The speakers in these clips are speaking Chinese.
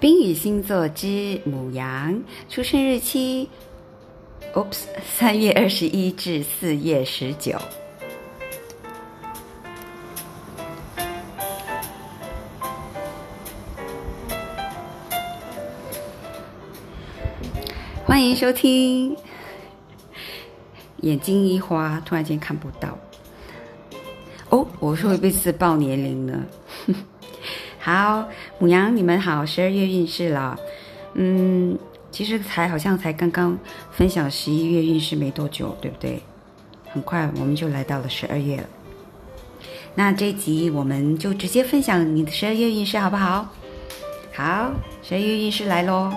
冰雨星座之母羊，出生日期，Oops，三月二十一至四月十九。欢迎收听。眼睛一花，突然间看不到。哦，我会不会被自爆年龄呢？好，母羊，你们好，十二月运势了。嗯，其实才好像才刚刚分享十一月运势没多久，对不对？很快我们就来到了十二月了。那这集我们就直接分享你的十二月运势，好不好？好，十二月运势来喽。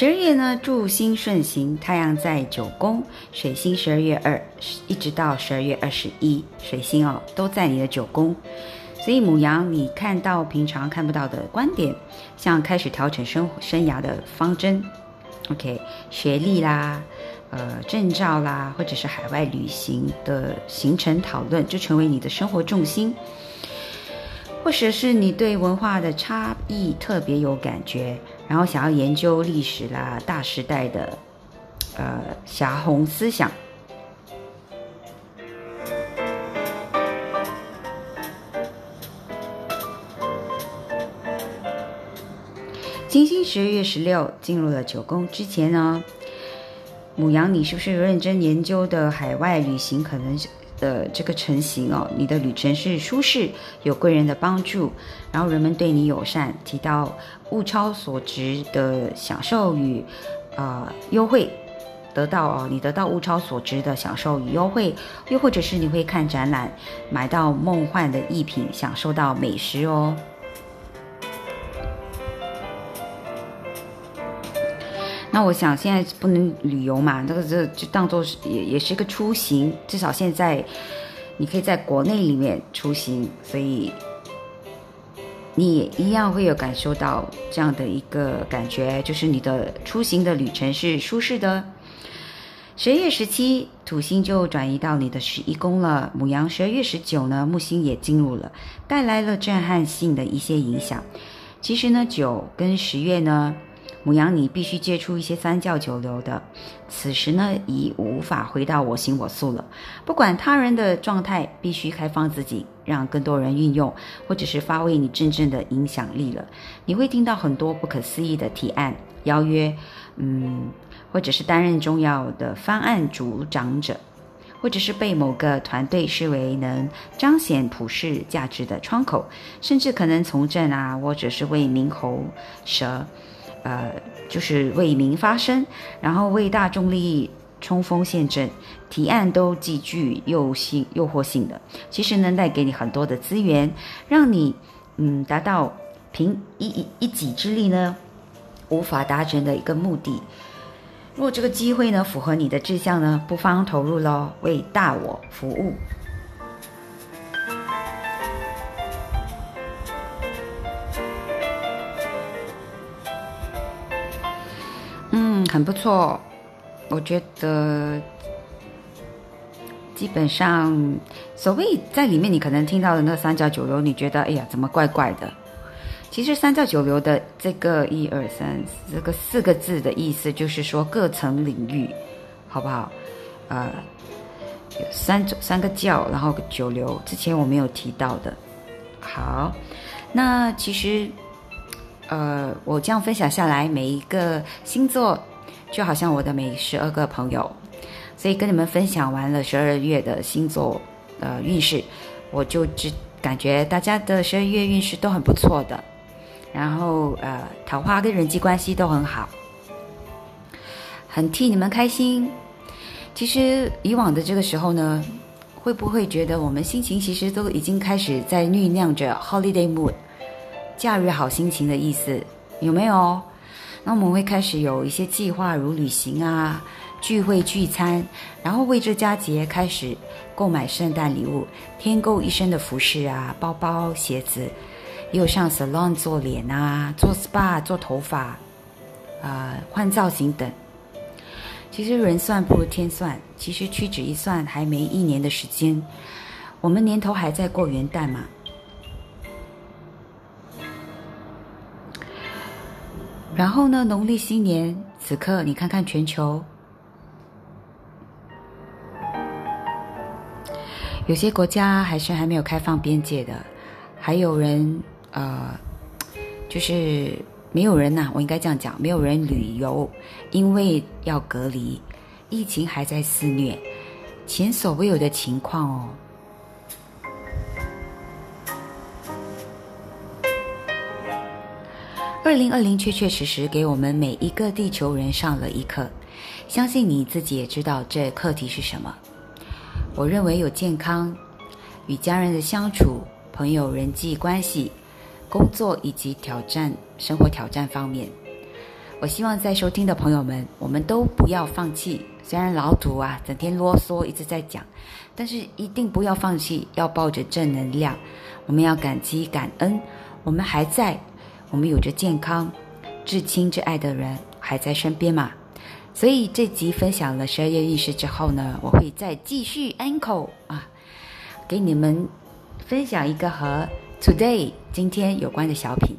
十二月呢，祝星顺行，太阳在九宫，水星十二月二一直到十二月二十一，水星哦都在你的九宫，所以母羊，你看到平常看不到的观点，像开始调整生生涯的方针，OK，学历啦，呃，证照啦，或者是海外旅行的行程讨论，就成为你的生活重心。或者是你对文化的差异特别有感觉，然后想要研究历史啦、大时代的呃霞红思想。金星十二月十六进入了九宫之前呢，母羊，你是不是有认真研究的海外旅行可能？的这个成型哦，你的旅程是舒适，有贵人的帮助，然后人们对你友善，提到物超所值的享受与呃优惠，得到哦，你得到物超所值的享受与优惠，又或者是你会看展览，买到梦幻的艺品，享受到美食哦。那我想现在不能旅游嘛，这个这就当做是也也是一个出行，至少现在你可以在国内里面出行，所以你也一样会有感受到这样的一个感觉，就是你的出行的旅程是舒适的。十月十七，土星就转移到你的十一宫了，母羊。十二月十九呢，木星也进入了，带来了震撼性的一些影响。其实呢，九跟十月呢。母羊，你必须接触一些三教九流的。此时呢，已无法回到我行我素了。不管他人的状态，必须开放自己，让更多人运用，或者是发挥你真正的影响力了。你会听到很多不可思议的提案、邀约，嗯，或者是担任重要的方案主掌者，或者是被某个团队视为能彰显普世价值的窗口，甚至可能从政啊，或者是为民喉舌。呃，就是为民发声，然后为大众利益冲锋陷阵，提案都极具诱性、诱惑性的，其实能带给你很多的资源，让你嗯达到凭一一一己之力呢无法达成的一个目的。如果这个机会呢符合你的志向呢，不妨投入喽，为大我服务。很不错，我觉得基本上所谓在里面你可能听到的那三教九流，你觉得哎呀怎么怪怪的？其实三教九流的这个一二三这个四个字的意思就是说各层领域，好不好？呃，有三种三个教，然后九流，之前我没有提到的。好，那其实呃我这样分享下来，每一个星座。就好像我的每十二个朋友，所以跟你们分享完了十二月的星座呃运势，我就只感觉大家的十二月运势都很不错的，然后呃桃花跟人际关系都很好，很替你们开心。其实以往的这个时候呢，会不会觉得我们心情其实都已经开始在酝酿着 holiday mood，假日好心情的意思，有没有？那我们会开始有一些计划，如旅行啊、聚会聚餐，然后为这佳节开始购买圣诞礼物，添购一身的服饰啊、包包、鞋子，又上 salon 做脸啊、做 spa 做头发，啊换造型等。其实人算不如天算，其实屈指一算还没一年的时间，我们年头还在过元旦嘛。然后呢，农历新年此刻，你看看全球，有些国家还是还没有开放边界的，还有人呃，就是没有人呐，我应该这样讲，没有人旅游，因为要隔离，疫情还在肆虐，前所未有的情况哦。二零二零确确实实给我们每一个地球人上了一课，相信你自己也知道这课题是什么。我认为有健康、与家人的相处、朋友人际关系、工作以及挑战生活挑战方面，我希望在收听的朋友们，我们都不要放弃。虽然老土啊，整天啰嗦一直在讲，但是一定不要放弃，要抱着正能量。我们要感激感恩，我们还在。我们有着健康、至亲至爱的人还在身边嘛？所以这集分享了十二月运势之后呢，我会再继续 uncle 啊，给你们分享一个和 today 今天有关的小品。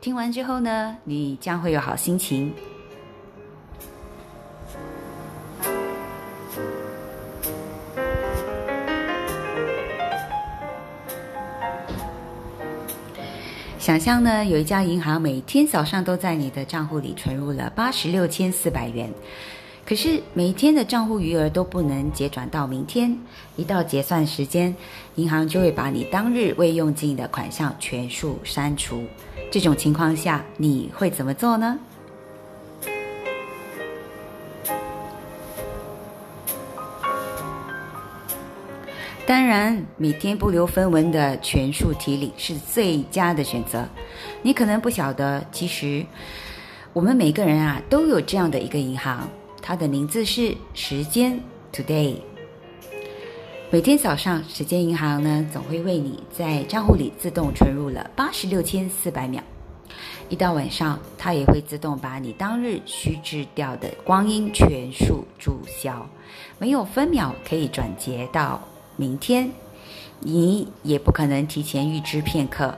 听完之后呢，你将会有好心情。想象呢，有一家银行每天早上都在你的账户里存入了八十六千四百元，可是每天的账户余额都不能结转到明天。一到结算时间，银行就会把你当日未用尽的款项全数删除。这种情况下，你会怎么做呢？当然，每天不留分文的全数提领是最佳的选择。你可能不晓得，其实我们每个人啊都有这样的一个银行，它的名字是时间 Today。每天早上，时间银行呢总会为你在账户里自动存入了八十六千四百秒。一到晚上，它也会自动把你当日虚掷掉的光阴全数注销，没有分秒可以转结到。明天，你也不可能提前预知片刻。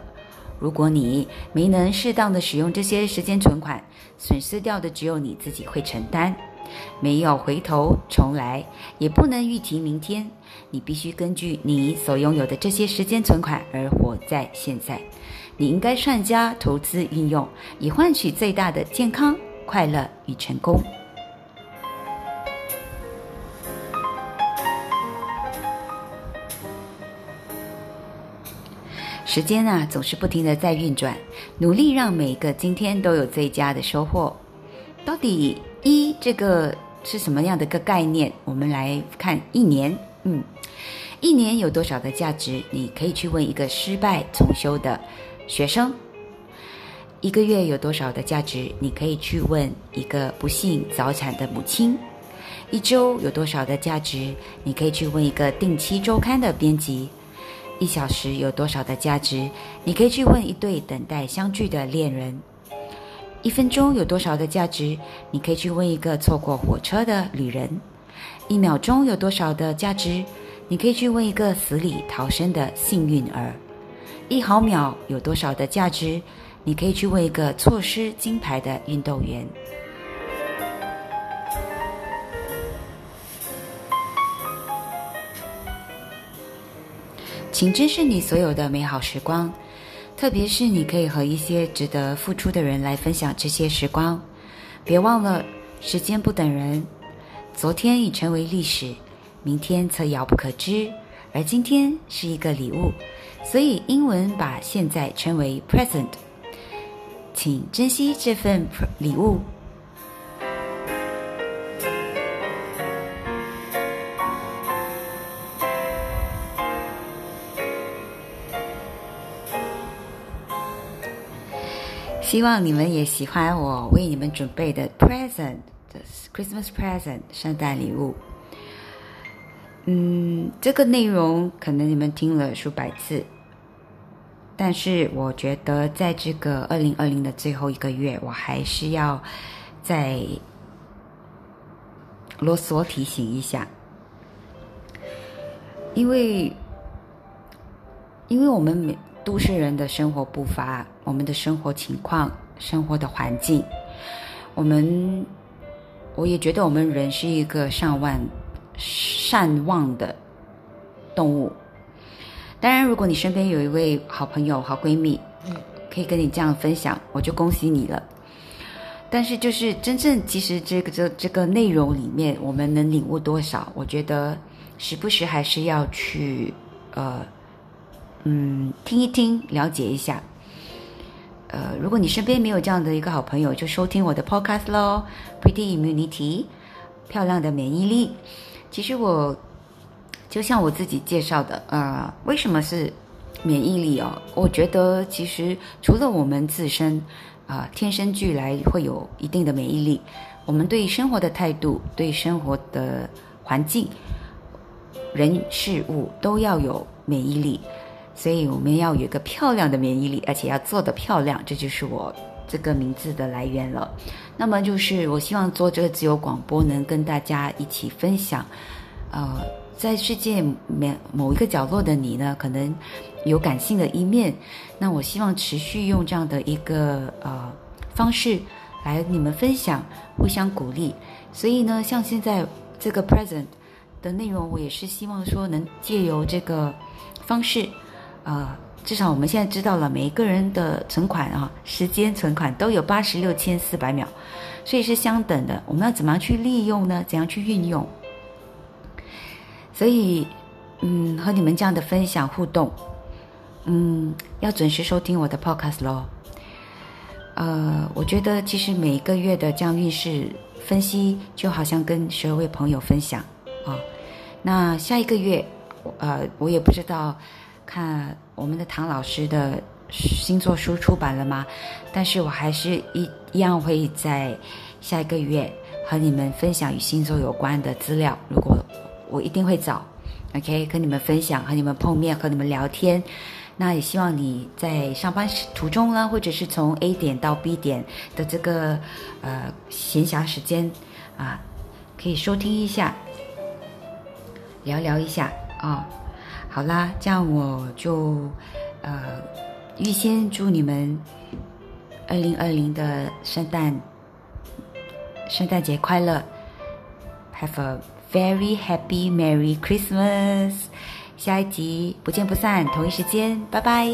如果你没能适当的使用这些时间存款，损失掉的只有你自己会承担。没有回头重来，也不能预提明天。你必须根据你所拥有的这些时间存款而活在现在。你应该善加投资运用，以换取最大的健康、快乐与成功。时间啊，总是不停的在运转，努力让每个今天都有最佳的收获。到底一这个是什么样的个概念？我们来看一年，嗯，一年有多少的价值？你可以去问一个失败重修的学生。一个月有多少的价值？你可以去问一个不幸早产的母亲。一周有多少的价值？你可以去问一个定期周刊的编辑。一小时有多少的价值？你可以去问一对等待相聚的恋人。一分钟有多少的价值？你可以去问一个错过火车的旅人。一秒钟有多少的价值？你可以去问一个死里逃生的幸运儿。一毫秒有多少的价值？你可以去问一个错失金牌的运动员。请珍视你所有的美好时光，特别是你可以和一些值得付出的人来分享这些时光。别忘了，时间不等人，昨天已成为历史，明天则遥不可知，而今天是一个礼物。所以英文把现在称为 present，请珍惜这份礼物。希望你们也喜欢我为你们准备的 present，Christmas present 圣诞礼物。嗯，这个内容可能你们听了数百次，但是我觉得在这个二零二零的最后一个月，我还是要再啰嗦提醒一下，因为因为我们每都市人的生活步伐，我们的生活情况、生活的环境，我们我也觉得我们人是一个上万善忘的动物。当然，如果你身边有一位好朋友、好闺蜜，可以跟你这样分享，我就恭喜你了。但是，就是真正其实这个这这个内容里面，我们能领悟多少？我觉得时不时还是要去呃嗯听一听，了解一下。呃，如果你身边没有这样的一个好朋友，就收听我的 podcast 喽。Pretty immunity，漂亮的免疫力。其实我。就像我自己介绍的，呃，为什么是免疫力哦？我觉得其实除了我们自身啊天生俱来会有一定的免疫力，我们对生活的态度、对生活的环境、人事物都要有免疫力，所以我们要有一个漂亮的免疫力，而且要做的漂亮，这就是我这个名字的来源了。那么就是我希望做这个自由广播，能跟大家一起分享，呃。在世界某某一个角落的你呢，可能有感性的一面。那我希望持续用这样的一个呃方式来你们分享，互相鼓励。所以呢，像现在这个 present 的内容，我也是希望说能借由这个方式，呃，至少我们现在知道了每一个人的存款啊，时间存款都有八十六千四百秒，所以是相等的。我们要怎么样去利用呢？怎样去运用？所以，嗯，和你们这样的分享互动，嗯，要准时收听我的 podcast 咯。呃，我觉得其实每一个月的这样运势分析，就好像跟十二位朋友分享啊。那下一个月，呃，我也不知道，看我们的唐老师的星座书出版了吗？但是我还是一一样会在下一个月和你们分享与星座有关的资料。如果我一定会找，OK，跟你们分享，和你们碰面，和你们聊天。那也希望你在上班途中呢，或者是从 A 点到 B 点的这个呃闲暇时间啊，可以收听一下，聊聊一下啊。好啦，这样我就呃预先祝你们二零二零的圣诞圣诞节快乐，Have a Very happy Merry Christmas！下一集不见不散，同一时间，拜拜。